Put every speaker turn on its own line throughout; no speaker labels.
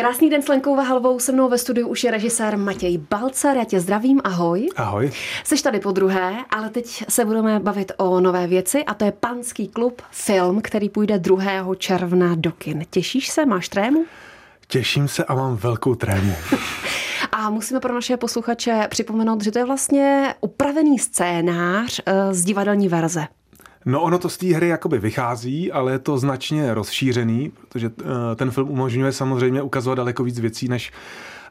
Krásný den s Lenkou Vahalovou, se mnou ve studiu už je režisér Matěj Balcar, já tě zdravím, ahoj.
Ahoj.
Jsi tady po druhé, ale teď se budeme bavit o nové věci a to je Panský klub, film, který půjde 2. června do kin. Těšíš se, máš trému?
Těším se a mám velkou trému.
A musíme pro naše posluchače připomenout, že to je vlastně upravený scénář eh, z divadelní verze.
No ono to z té hry jakoby vychází, ale je to značně rozšířený, protože eh, ten film umožňuje samozřejmě ukazovat daleko víc věcí, než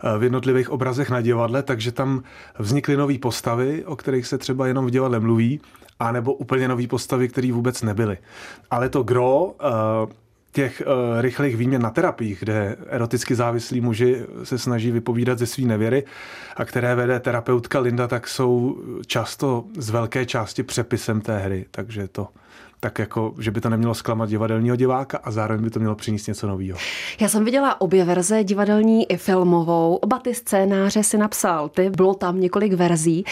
eh, v jednotlivých obrazech na divadle, takže tam vznikly nové postavy, o kterých se třeba jenom v divadle mluví, anebo úplně nové postavy, které vůbec nebyly. Ale to gro těch uh, rychlých výměn na terapiích, kde eroticky závislí muži se snaží vypovídat ze své nevěry a které vede terapeutka Linda, tak jsou často z velké části přepisem té hry, takže to tak jako, že by to nemělo zklamat divadelního diváka a zároveň by to mělo přinést něco nového.
Já jsem viděla obě verze, divadelní i filmovou. Oba ty scénáře si napsal ty, bylo tam několik verzí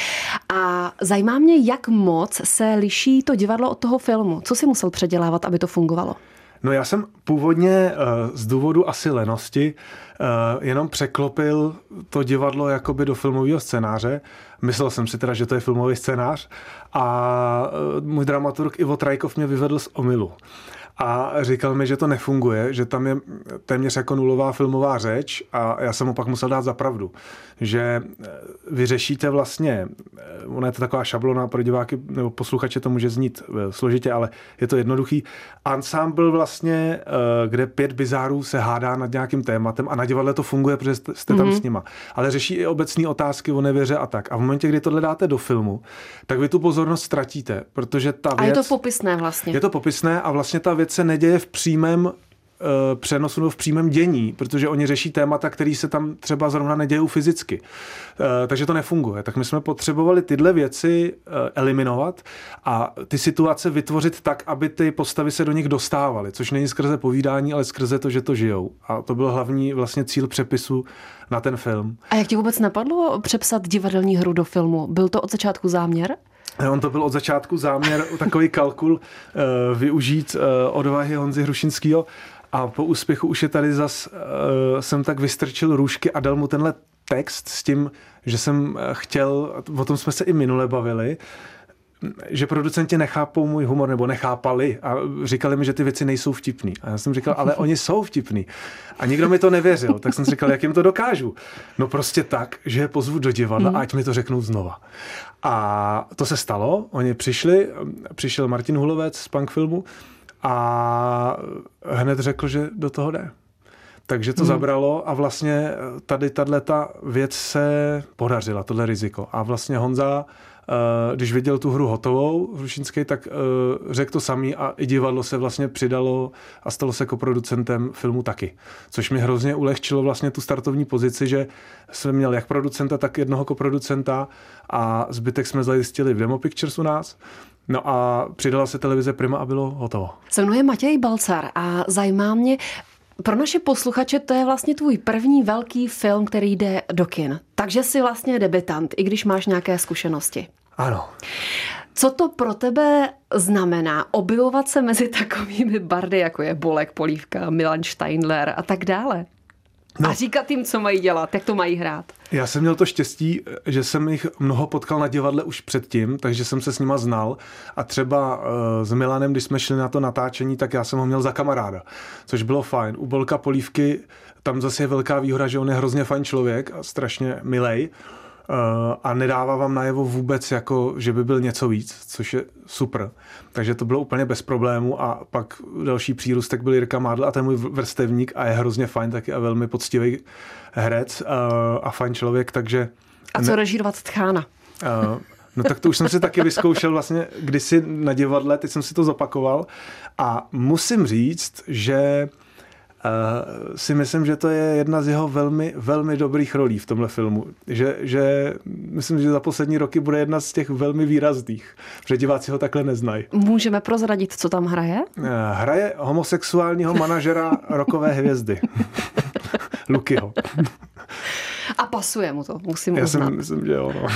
a zajímá mě, jak moc se liší to divadlo od toho filmu. Co si musel předělávat, aby to fungovalo?
No já jsem původně eh, z důvodu asi lenosti eh, jenom překlopil to divadlo jakoby do filmového scénáře. Myslel jsem si teda, že to je filmový scénář a eh, můj dramaturg Ivo Trajkov mě vyvedl z omilu a říkal mi, že to nefunguje, že tam je téměř jako nulová filmová řeč a já jsem mu pak musel dát za pravdu, že eh, vy řešíte vlastně, eh, ona je to taková šablona pro diváky nebo posluchače, to může znít eh, složitě, ale je to jednoduchý. Ensemble vlastně, kde pět bizárů se hádá nad nějakým tématem a na divadle to funguje, protože jste tam mm-hmm. s nima. Ale řeší i obecné otázky o nevěře a tak. A v momentě, kdy tohle dáte do filmu, tak vy tu pozornost ztratíte, protože ta věc...
A je to popisné vlastně.
Je to popisné a vlastně ta věc věc se neděje v přímém eh, přenosu nebo v přímém dění, protože oni řeší témata, které se tam třeba zrovna nedějou fyzicky. Eh, takže to nefunguje. Tak my jsme potřebovali tyhle věci eh, eliminovat a ty situace vytvořit tak, aby ty postavy se do nich dostávaly, což není skrze povídání, ale skrze to, že to žijou. A to byl hlavní vlastně cíl přepisu na ten film.
A jak ti vůbec napadlo přepsat divadelní hru do filmu? Byl to od začátku záměr?
On to byl od začátku záměr, takový kalkul uh, využít uh, odvahy Honzy Hrušinského a po úspěchu už je tady zas, jsem tak vystrčil růžky a dal mu tenhle text s tím, že jsem chtěl, o tom jsme se i minule bavili, že producenti nechápou můj humor, nebo nechápali a říkali mi, že ty věci nejsou vtipný. A já jsem říkal, ale oni jsou vtipný. A nikdo mi to nevěřil, tak jsem říkal, jak jim to dokážu. No prostě tak, že je pozvu do divadla, mm. ať mi to řeknou znova. A to se stalo, oni přišli, přišel Martin Hulovec z Punk filmu a hned řekl, že do toho jde. Takže to hmm. zabralo a vlastně tady tato věc se podařila, tohle riziko. A vlastně Honza když viděl tu hru hotovou v Rušinské, tak eh, řekl to samý a i divadlo se vlastně přidalo a stalo se koproducentem filmu taky. Což mi hrozně ulehčilo vlastně tu startovní pozici, že jsem měl jak producenta, tak jednoho koproducenta a zbytek jsme zajistili v Demo Pictures u nás. No a přidala se televize Prima a bylo hotovo.
Se mnou je Matěj Balcar a zajímá mě, pro naše posluchače to je vlastně tvůj první velký film, který jde do kin. Takže jsi vlastně debitant, i když máš nějaké zkušenosti.
Ano.
Co to pro tebe znamená objevovat se mezi takovými bardy, jako je Bolek, Polívka, Milan Steindler a tak dále? No. A říkat jim, co mají dělat, jak to mají hrát.
Já jsem měl to štěstí, že jsem jich mnoho potkal na divadle už předtím, takže jsem se s nima znal. A třeba uh, s Milanem, když jsme šli na to natáčení, tak já jsem ho měl za kamaráda, což bylo fajn. U Bolka Polívky tam zase je velká výhoda, že on je hrozně fajn člověk a strašně milej. Eh, a nedává vám najevo vůbec, jako, že by byl něco víc, což je super. Takže to bylo úplně bez problému a pak další přírůstek byl Jirka Mádl a ten můj vrstevník a je hrozně fajn taky a velmi poctivý herec a, eh, a fajn člověk, takže...
A co režírovat Tchána? Uh,
No tak to už jsem si taky vyzkoušel vlastně kdysi na divadle, teď jsem si to zopakoval a musím říct, že si myslím, že to je jedna z jeho velmi, velmi dobrých rolí v tomhle filmu. Že, že myslím, že za poslední roky bude jedna z těch velmi výrazných, protože diváci ho takhle neznají.
Můžeme prozradit, co tam hraje?
Uh, hraje homosexuálního manažera rokové hvězdy. Lukyho.
A pasuje mu to, musím
Já
uznat.
Já si myslím, že jo. No.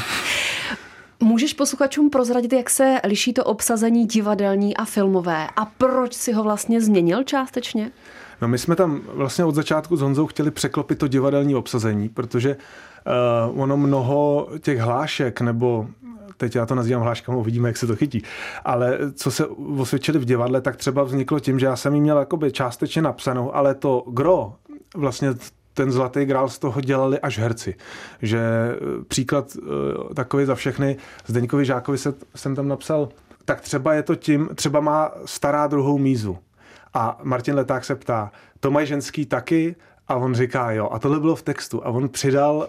Můžeš posluchačům prozradit, jak se liší to obsazení divadelní a filmové a proč si ho vlastně změnil částečně?
No my jsme tam vlastně od začátku s Honzou chtěli překlopit to divadelní obsazení, protože uh, ono mnoho těch hlášek nebo teď já to nazývám hláškama, uvidíme, jak se to chytí. Ale co se osvědčili v divadle, tak třeba vzniklo tím, že já jsem ji měl jakoby částečně napsanou, ale to gro, vlastně ten zlatý grál z toho dělali až herci. Že eh, příklad eh, takový za všechny, Zdeňkovi Žákovi se, jsem tam napsal, tak třeba je to tím, třeba má stará druhou mízu. A Martin Leták se ptá, to mají ženský taky? A on říká jo. A tohle bylo v textu. A on přidal uh,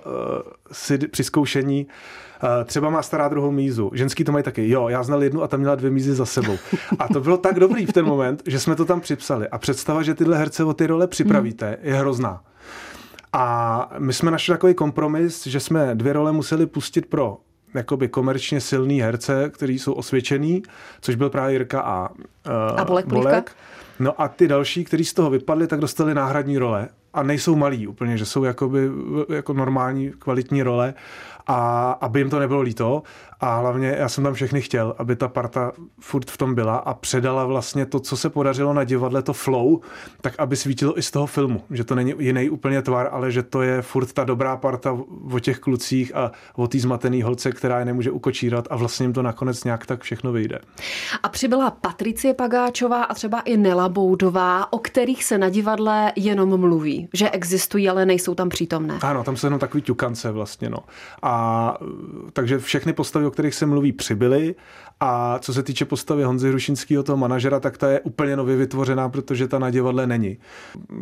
si při zkoušení, uh, třeba má stará druhou mízu. Ženský to mají taky. Jo, já znal jednu a tam měla dvě mízy za sebou. A to bylo tak dobrý v ten moment, že jsme to tam připsali. A představa, že tyhle herce o ty role připravíte, hmm. je hrozná. A my jsme našli takový kompromis, že jsme dvě role museli pustit pro jakoby komerčně silný herce, kteří jsou osvědčený, což byl právě Jirka a,
uh, a Bolek, Bolek.
No a ty další, kteří z toho vypadli, tak dostali náhradní role. A nejsou malí úplně, že jsou jakoby, jako normální kvalitní role. A aby jim to nebylo líto a hlavně já jsem tam všechny chtěl, aby ta parta furt v tom byla a předala vlastně to, co se podařilo na divadle, to flow, tak aby svítilo i z toho filmu, že to není jiný úplně tvar, ale že to je furt ta dobrá parta o těch klucích a o té zmatený holce, která je nemůže ukočírat a vlastně jim to nakonec nějak tak všechno vyjde.
A přibyla Patricie Pagáčová a třeba i Nela Boudová, o kterých se na divadle jenom mluví, že existují, ale nejsou tam přítomné.
Ano, tam jsou jenom takový ťukance vlastně, no. A takže všechny postavy, kterých se mluví, přibyly. A co se týče postavy Honzy Hrušinského, toho manažera, tak ta je úplně nově vytvořená, protože ta na divadle není.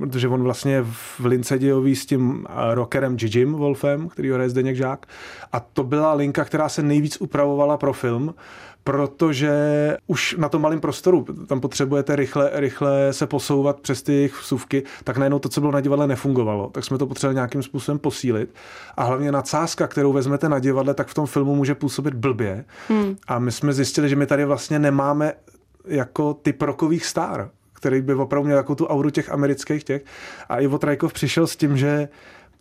Protože on vlastně v Lince dějový s tím rockerem Jim Wolfem, který ho hraje Zdeněk Žák. A to byla linka, která se nejvíc upravovala pro film protože už na tom malém prostoru tam potřebujete rychle, rychle se posouvat přes ty jejich vsuvky, tak najednou to, co bylo na divadle, nefungovalo. Tak jsme to potřebovali nějakým způsobem posílit. A hlavně nadsázka, kterou vezmete na divadle, tak v tom filmu může působit blbě. Hmm. A my jsme zjistili, že my tady vlastně nemáme jako typ rokových star, který by opravdu měl jako tu auru těch amerických těch. A Ivo Trajkov přišel s tím, že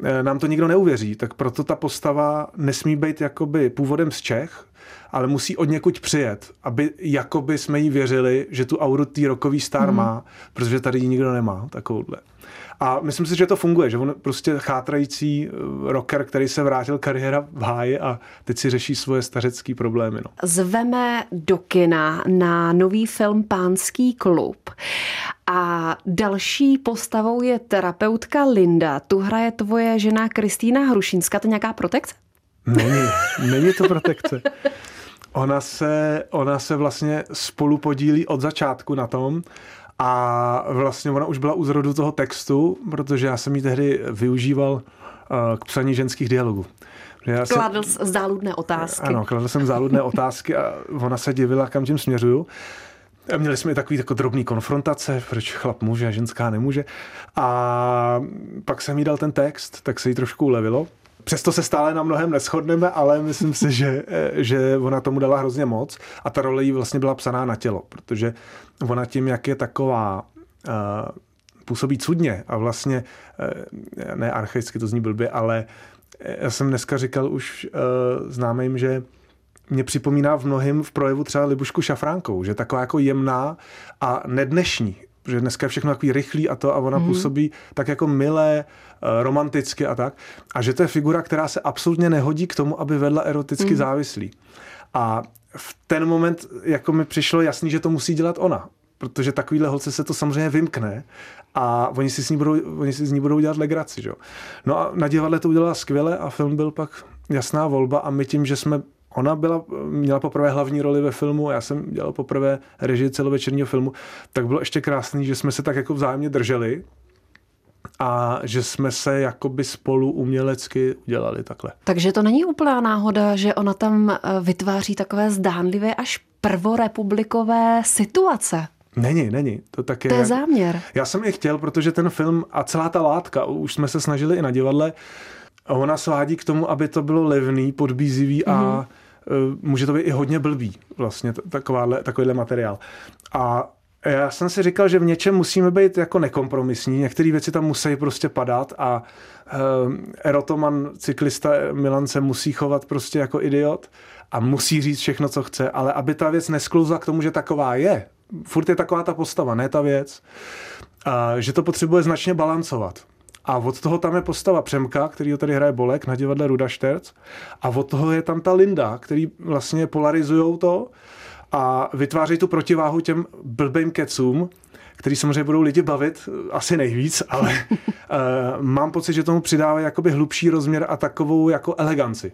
eh, nám to nikdo neuvěří, tak proto ta postava nesmí být jakoby původem z Čech, ale musí od někud přijet, aby jakoby jsme jí věřili, že tu auru tý rokový star mm. má, protože tady ji nikdo nemá takovouhle. A myslím si, že to funguje, že on prostě chátrající eh, rocker, který se vrátil kariéra v háji a teď si řeší svoje stařecké problémy. No.
Zveme do kina na nový film Pánský klub. A další postavou je terapeutka Linda. Tu hraje tvoje žena Kristýna Hrušinská. To je nějaká protekce?
Není, není to protekce. Ona se, ona se vlastně spolu podílí od začátku na tom a vlastně ona už byla u zrodu toho textu, protože já jsem ji tehdy využíval uh, k psaní ženských dialogů.
Já jsem, kladl záludné otázky.
Ano, kladl jsem záludné otázky a ona se divila, kam tím směřuju. A měli jsme i takový jako drobný konfrontace, proč chlap může a ženská nemůže. A pak jsem jí dal ten text, tak se jí trošku ulevilo. Přesto se stále na mnohem neschodneme, ale myslím si, že, že ona tomu dala hrozně moc a ta role jí vlastně byla psaná na tělo, protože ona tím, jak je taková uh, působí cudně a vlastně, uh, ne archaicky, to zní blbě, ale já jsem dneska říkal už známým, že mě připomíná v mnohém v projevu třeba Libušku Šafránkou, že taková jako jemná a nednešní, že dneska je všechno takový rychlý a to a ona mm. působí tak jako milé, eh, romanticky a tak. A že to je figura, která se absolutně nehodí k tomu, aby vedla eroticky mm. závislí. A v ten moment jako mi přišlo jasný, že to musí dělat ona. Protože takovýhle holce se to samozřejmě vymkne a oni si, s ní budou, oni si z ní budou dělat legraci. Že? No a na divadle to udělala skvěle a film byl pak jasná volba a my tím, že jsme Ona byla, měla poprvé hlavní roli ve filmu, já jsem dělal poprvé režii celovečerního filmu, tak bylo ještě krásný, že jsme se tak jako vzájemně drželi, a že jsme se jakoby spolu umělecky udělali takhle.
Takže to není úplná náhoda, že ona tam eh, vytváří takové zdánlivé až prvorepublikové situace.
Není, není. To, tak
je, to je záměr.
Já jsem je chtěl, protože ten film a celá ta látka, už jsme se snažili i na divadle, ona svádí k tomu, aby to bylo levný, podbízivý mm-hmm. a uh, může to být i hodně blbý, vlastně takováhle, takovýhle materiál. A já jsem si říkal, že v něčem musíme být jako nekompromisní, některé věci tam musí prostě padat a uh, erotoman, cyklista Milan se musí chovat prostě jako idiot a musí říct všechno, co chce, ale aby ta věc nesklouzla k tomu, že taková je, furt je taková ta postava, ne ta věc, a, že to potřebuje značně balancovat. A od toho tam je postava Přemka, který ho tady hraje Bolek na divadle Ruda Šterc. A od toho je tam ta Linda, který vlastně polarizují to a vytváří tu protiváhu těm blbým kecům, který samozřejmě budou lidi bavit asi nejvíc, ale uh, mám pocit, že tomu přidává jakoby hlubší rozměr a takovou jako eleganci.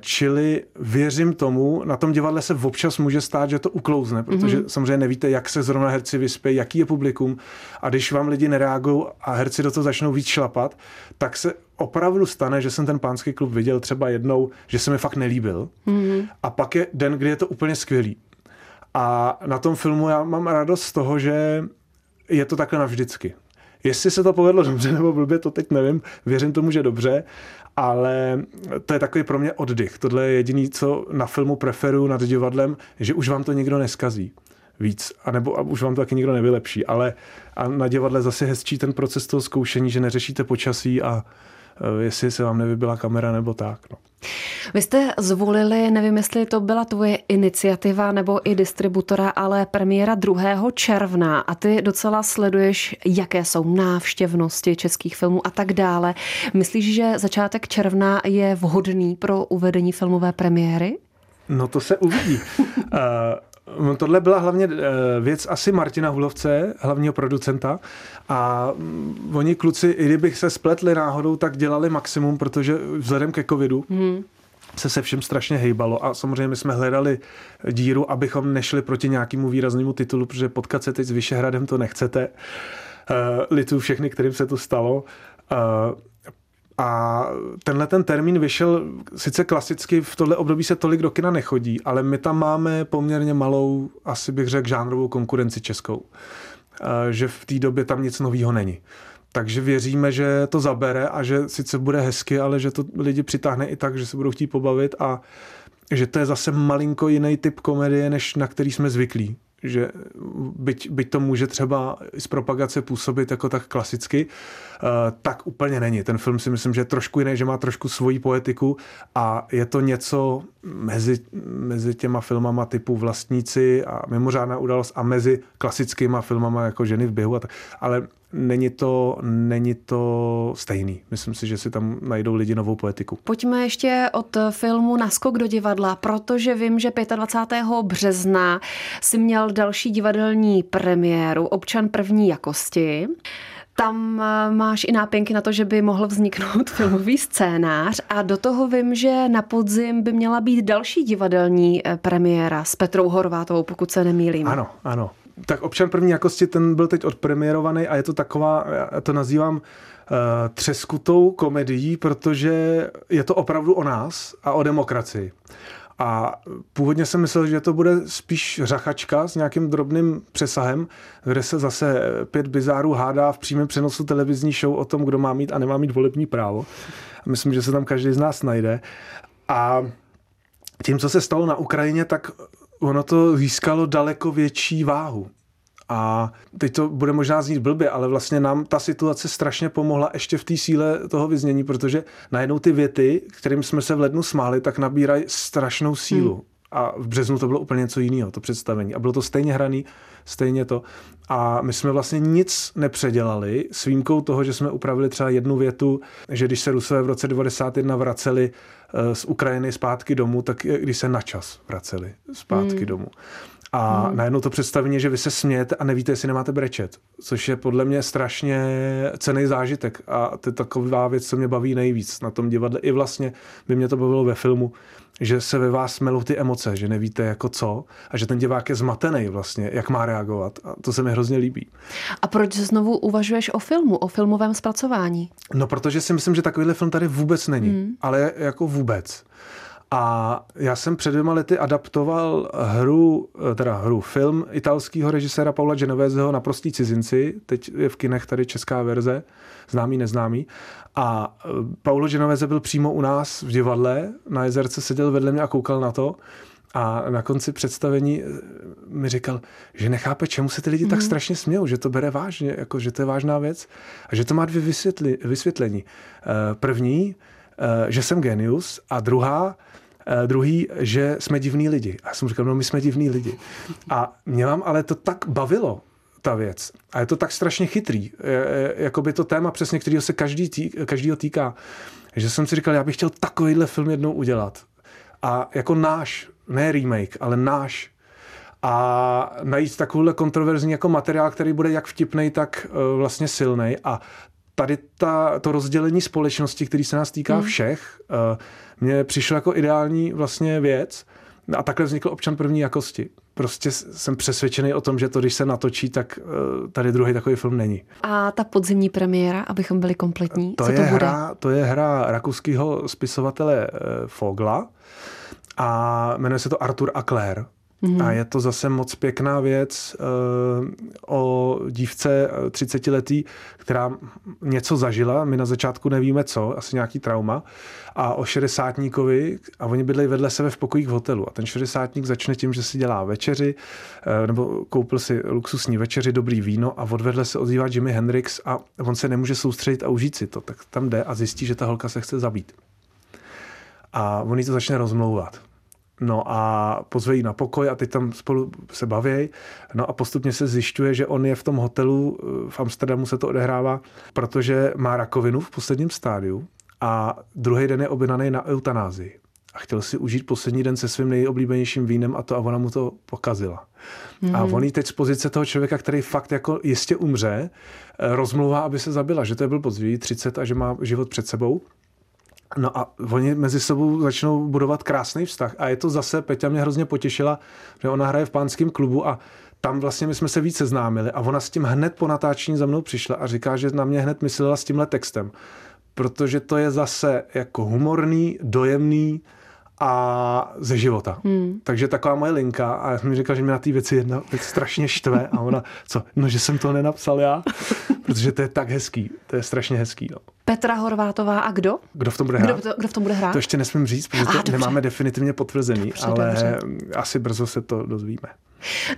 Čili věřím tomu, na tom divadle se občas může stát, že to uklouzne, protože mm-hmm. samozřejmě nevíte, jak se zrovna herci vyspějí, jaký je publikum a když vám lidi nereagují a herci do toho začnou víc šlapat, tak se opravdu stane, že jsem ten pánský klub viděl třeba jednou, že se mi fakt nelíbil mm-hmm. a pak je den, kdy je to úplně skvělý. A na tom filmu já mám radost z toho, že je to takhle navždycky. Jestli se to povedlo dobře nebo blbě, to teď nevím. Věřím tomu, že dobře, ale to je takový pro mě oddych. Tohle je jediný, co na filmu preferuju nad divadlem, že už vám to nikdo neskazí víc, anebo a už vám to taky nikdo nevylepší, ale a na divadle zase hezčí ten proces toho zkoušení, že neřešíte počasí a jestli se vám nevybila kamera nebo tak. No.
Vy jste zvolili, nevím, jestli to byla tvoje iniciativa nebo i distributora, ale premiéra 2. června a ty docela sleduješ, jaké jsou návštěvnosti českých filmů a tak dále. Myslíš, že začátek června je vhodný pro uvedení filmové premiéry?
No to se uvidí. No, tohle byla hlavně eh, věc asi Martina Hulovce, hlavního producenta. A mm, oni kluci, i kdybych se spletli náhodou, tak dělali maximum, protože vzhledem ke covidu hmm se se všem strašně hejbalo a samozřejmě my jsme hledali díru, abychom nešli proti nějakému výraznému titulu, protože potkat se teď s Vyšehradem to nechcete. Uh, litu všechny, kterým se to stalo. Uh, a tenhle ten termín vyšel, sice klasicky v tohle období se tolik do kina nechodí, ale my tam máme poměrně malou, asi bych řekl, žánrovou konkurenci českou. Že v té době tam nic nového není. Takže věříme, že to zabere a že sice bude hezky, ale že to lidi přitáhne i tak, že se budou chtít pobavit a že to je zase malinko jiný typ komedie, než na který jsme zvyklí že byť, byť to může třeba z propagace působit jako tak klasicky, eh, tak úplně není. Ten film si myslím, že je trošku jiný, že má trošku svoji poetiku a je to něco mezi, mezi těma filmama typu Vlastníci a Mimořádná událost a mezi klasickýma filmama jako Ženy v běhu. A tak. Ale není to, není to stejný. Myslím si, že si tam najdou lidi novou poetiku.
Pojďme ještě od filmu Naskok do divadla, protože vím, že 25. března si měl další divadelní premiéru Občan první jakosti. Tam eh, máš i nápěnky na to, že by mohl vzniknout filmový scénář a do toho vím, že na podzim by měla být další divadelní eh, premiéra s Petrou Horvátovou, pokud se nemýlím.
Ano, ano tak občan první jakosti, ten byl teď odpremiérovaný a je to taková, já to nazývám uh, třeskutou komedií, protože je to opravdu o nás a o demokracii. A původně jsem myslel, že to bude spíš řachačka s nějakým drobným přesahem, kde se zase pět bizárů hádá v přímém přenosu televizní show o tom, kdo má mít a nemá mít volební právo. A myslím, že se tam každý z nás najde. A tím, co se stalo na Ukrajině, tak ono to získalo daleko větší váhu. A teď to bude možná znít blbě, ale vlastně nám ta situace strašně pomohla ještě v té síle toho vyznění, protože najednou ty věty, kterým jsme se v lednu smáli, tak nabírají strašnou sílu. Hmm. A v březnu to bylo úplně něco jiného, to představení. A bylo to stejně hraný, stejně to. A my jsme vlastně nic nepředělali s výjimkou toho, že jsme upravili třeba jednu větu, že když se Rusové v roce 91 vraceli eh, z Ukrajiny zpátky domů, tak když se načas vraceli zpátky hmm. domů. A hmm. najednou to představení, že vy se smějete a nevíte, jestli nemáte brečet, což je podle mě strašně cený zážitek a to je taková věc, co mě baví nejvíc na tom divadle. I vlastně by mě to bavilo ve filmu, že se ve vás melou ty emoce, že nevíte jako co a že ten divák je zmatený vlastně, jak má reagovat. A to se mi hrozně líbí.
A proč znovu uvažuješ o filmu, o filmovém zpracování?
No, protože si myslím, že takovýhle film tady vůbec není, hmm. ale jako vůbec. A já jsem před dvěma lety adaptoval hru, teda hru, film italského režiséra Paula Genoveseho Naprostí cizinci, teď je v kinech tady česká verze, známý, neznámý. A e, Paulo Genovese byl přímo u nás v divadle, na jezerce seděl vedle mě a koukal na to. A na konci představení e, mi říkal, že nechápe, čemu se ty lidi mm. tak mhm. strašně smějou, že to bere vážně, jako, že to je vážná věc a že to má dvě vysvětli, vysvětlení. První, že jsem genius a druhá, Uh, druhý, že jsme divní lidi. A já jsem říkal, no my jsme divní lidi. A mě vám ale to tak bavilo, ta věc. A je to tak strašně chytrý. Jako by to téma přesně, kterého se každý tý, každýho týká. Že jsem si říkal, já bych chtěl takovýhle film jednou udělat. A jako náš, ne remake, ale náš. A najít takovýhle kontroverzní jako materiál, který bude jak vtipný, tak vlastně silný. A tady ta, to rozdělení společnosti, který se nás týká hmm. všech, uh, mně přišlo jako ideální vlastně věc. A takhle vznikl občan první jakosti. Prostě jsem přesvědčený o tom, že to, když se natočí, tak uh, tady druhý takový film není.
A ta podzimní premiéra, abychom byli kompletní,
to
co
je
to bude?
Hra, to je hra rakouského spisovatele uh, Fogla a jmenuje se to Arthur a Claire. Mm-hmm. A je to zase moc pěkná věc uh, o dívce 30 letý, která něco zažila, my na začátku nevíme co, asi nějaký trauma, a o šedesátníkovi, a oni bydlejí vedle sebe v pokojích v hotelu. A ten šedesátník začne tím, že si dělá večeři, uh, nebo koupil si luxusní večeři, dobrý víno a odvedle se ozývá Jimi Hendrix a on se nemůže soustředit a užít si to. Tak tam jde a zjistí, že ta holka se chce zabít. A on jí to začne rozmlouvat. No a pozve jí na pokoj a teď tam spolu se baví. No a postupně se zjišťuje, že on je v tom hotelu, v Amsterdamu se to odehrává, protože má rakovinu v posledním stádiu a druhý den je objednaný na eutanázii. A chtěl si užít poslední den se svým nejoblíbenějším vínem a to a ona mu to pokazila. Mm. A mhm. on teď z pozice toho člověka, který fakt jako jistě umře, rozmluvá, aby se zabila, že to je byl později 30 a že má život před sebou. No a oni mezi sebou začnou budovat krásný vztah. A je to zase, Peťa mě hrozně potěšila, že ona hraje v pánském klubu a tam vlastně my jsme se více známili a ona s tím hned po natáčení za mnou přišla a říká, že na mě hned myslela s tímhle textem. Protože to je zase jako humorný, dojemný, a ze života. Hmm. Takže taková moje linka a já jsem mi říkal, že mě na té věci jedna věc strašně štve a ona, co, no že jsem to nenapsal já, protože to je tak hezký, to je strašně hezký. No.
Petra Horvátová a kdo?
Kdo v tom bude hrát?
Kdo, to, kdo v tom bude hrát?
To ještě nesmím říct, protože to dobře. nemáme definitivně potvrzený, dobře, ale dobře. asi brzo se to dozvíme.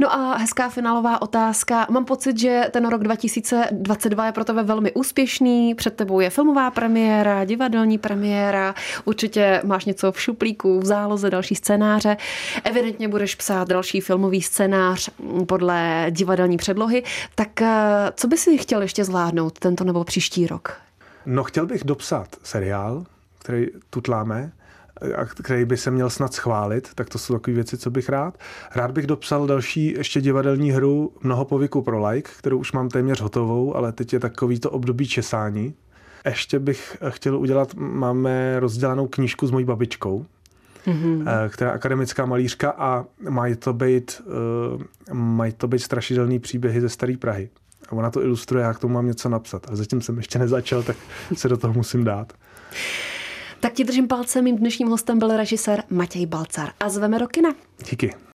No a hezká finálová otázka. Mám pocit, že ten rok 2022 je pro tebe velmi úspěšný. Před tebou je filmová premiéra, divadelní premiéra. Určitě máš něco v šuplíku, v záloze, další scénáře. Evidentně budeš psát další filmový scénář podle divadelní předlohy. Tak eh, co by si chtěl ještě zvládnout tento nebo příští rok?
No chtěl bych dopsat seriál, který tutláme, a který by se měl snad schválit, tak to jsou takové věci, co bych rád. Rád bych dopsal další ještě divadelní hru Mnoho povyku pro like, kterou už mám téměř hotovou, ale teď je takový to období česání. Ještě bych chtěl udělat, máme rozdělanou knížku s mojí babičkou, mm-hmm. která je akademická malířka a mají to být, uh, mají to být strašidelný příběhy ze Staré Prahy. Ona to ilustruje, já k tomu mám něco napsat. A zatím jsem ještě nezačal, tak se do toho musím dát.
Tak ti držím palce, mým dnešním hostem byl režisér Matěj Balcar. A zveme Rokina.
Díky.